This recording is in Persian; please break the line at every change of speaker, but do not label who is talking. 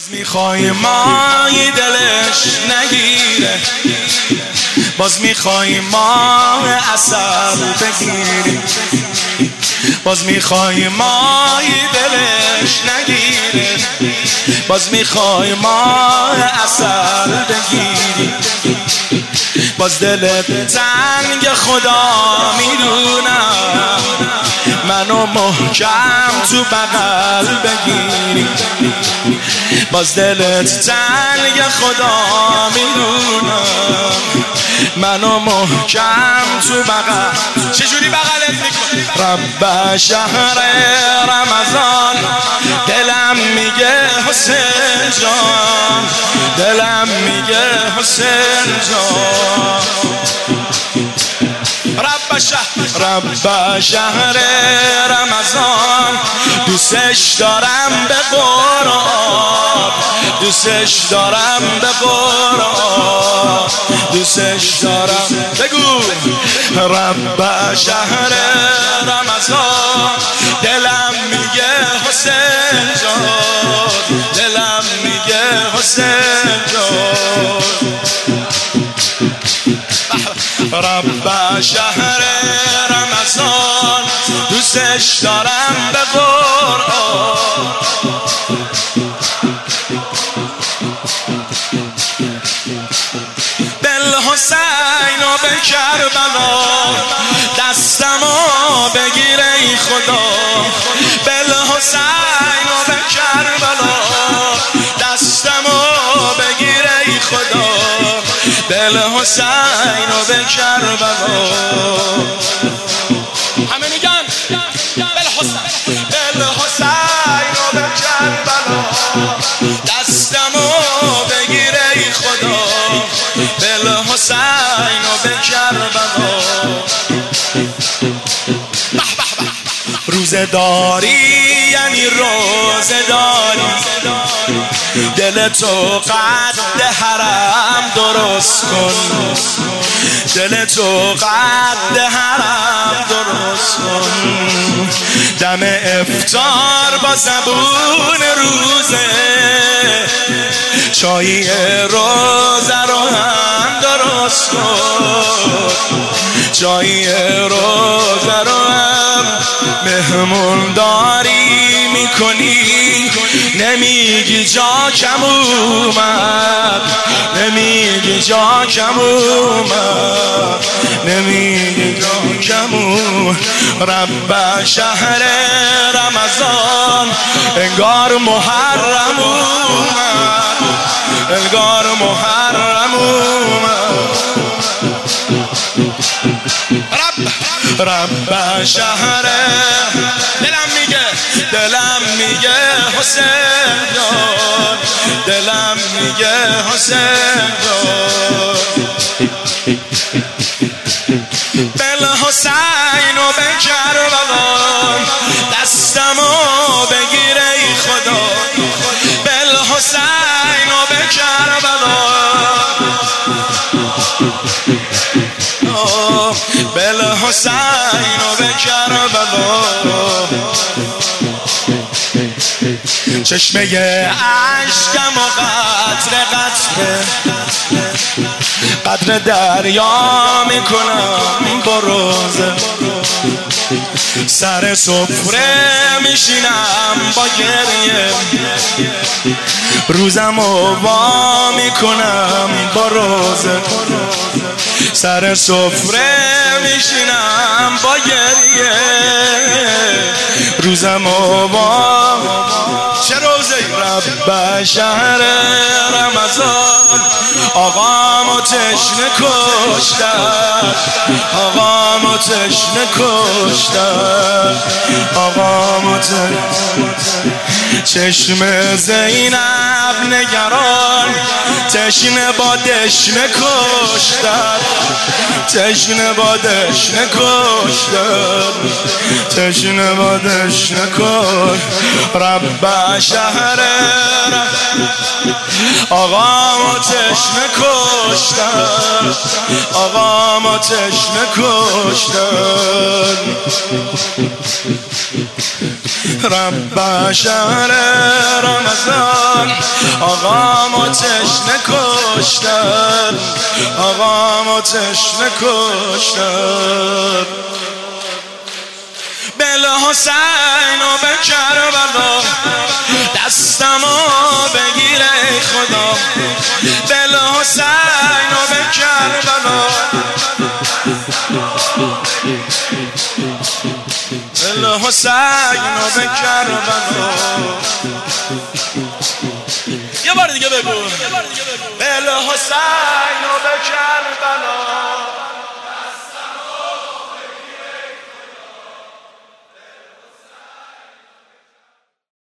باز می‌خوای مای دلش نگیره. باز می‌خوای ما اثر بگیری. باز می‌خوای مای دلش نگیره باز می‌خوای ما اثر بگیری. باز دلت تنگ خدا می‌دونم. منو محکم تو بغل بگیری. باز دلت تنگ خدا می‌دونم. منو محکم تو بغل. چجوری بغلت می‌کنی؟ رب شهر رمضان. دلم میگه حسین جان. دلم میگه حسین جان. رب شهر رب شهر رمضان. دوستش دارم به قرآن. دوستش دارم به قرآن. دوستش دارم. بگو. رب شهر رمضان. دلم میگه حسین جان. شهر رمضان دوستش دارم به قرآن. دل حسین و به کربلا دستمو بگیر ای خدا. بل حسین و به کربلا دستمو بگیر ای خدا. حسین و به کربلا. همه میگن بل حسین. بل حسین و به کربلا. دستمو بگیر ای خدا. بل حسین و به کربلا روزه داری یعنی روزه داری دل تو قد حرم درست کن. دل تو قد حرم درست کن. دم افتار با زبون روزه. چایی روزه رو هم درست کن. چایی روزه رو هم مهمون داری می‌کنی. نمیگی جا کم اومد. نمیگی جا کم اومد. نمیگی جا کم رب شهر رمضان انگار محرم اومد. انگار محرم رب رب شهر دلم میگه دلم میگه حسین جان. دلم میگه حسین جان. بل حسین و به کربلان کربلان بل حسین و به کربلا چشمه عشقم و قطر قطره قدر دریا می‌کنم با روزه سر سفره میشینم با گریه. روزم و وا می‌کنم با روزه. سر سفره میشینم با گریه. روزم با چه روزه رب شهر رمضان. آقامو تشنه کشتن. آقامو تشنه کشتن. آقامو چشم زینب نگران. تشنه با دشنه کشتن تشنه با دشنه کشتن تشنه با دشنه رب شهر آقا ما تشنه کشتن آقا ما تشنه کشتن رب شهر رمضان. آقا ما تشنه کشتن آقا ما تشنه کشتن بل حسین و دستمو حسین و به کربلا یه بار دیگه بگو. دل حسین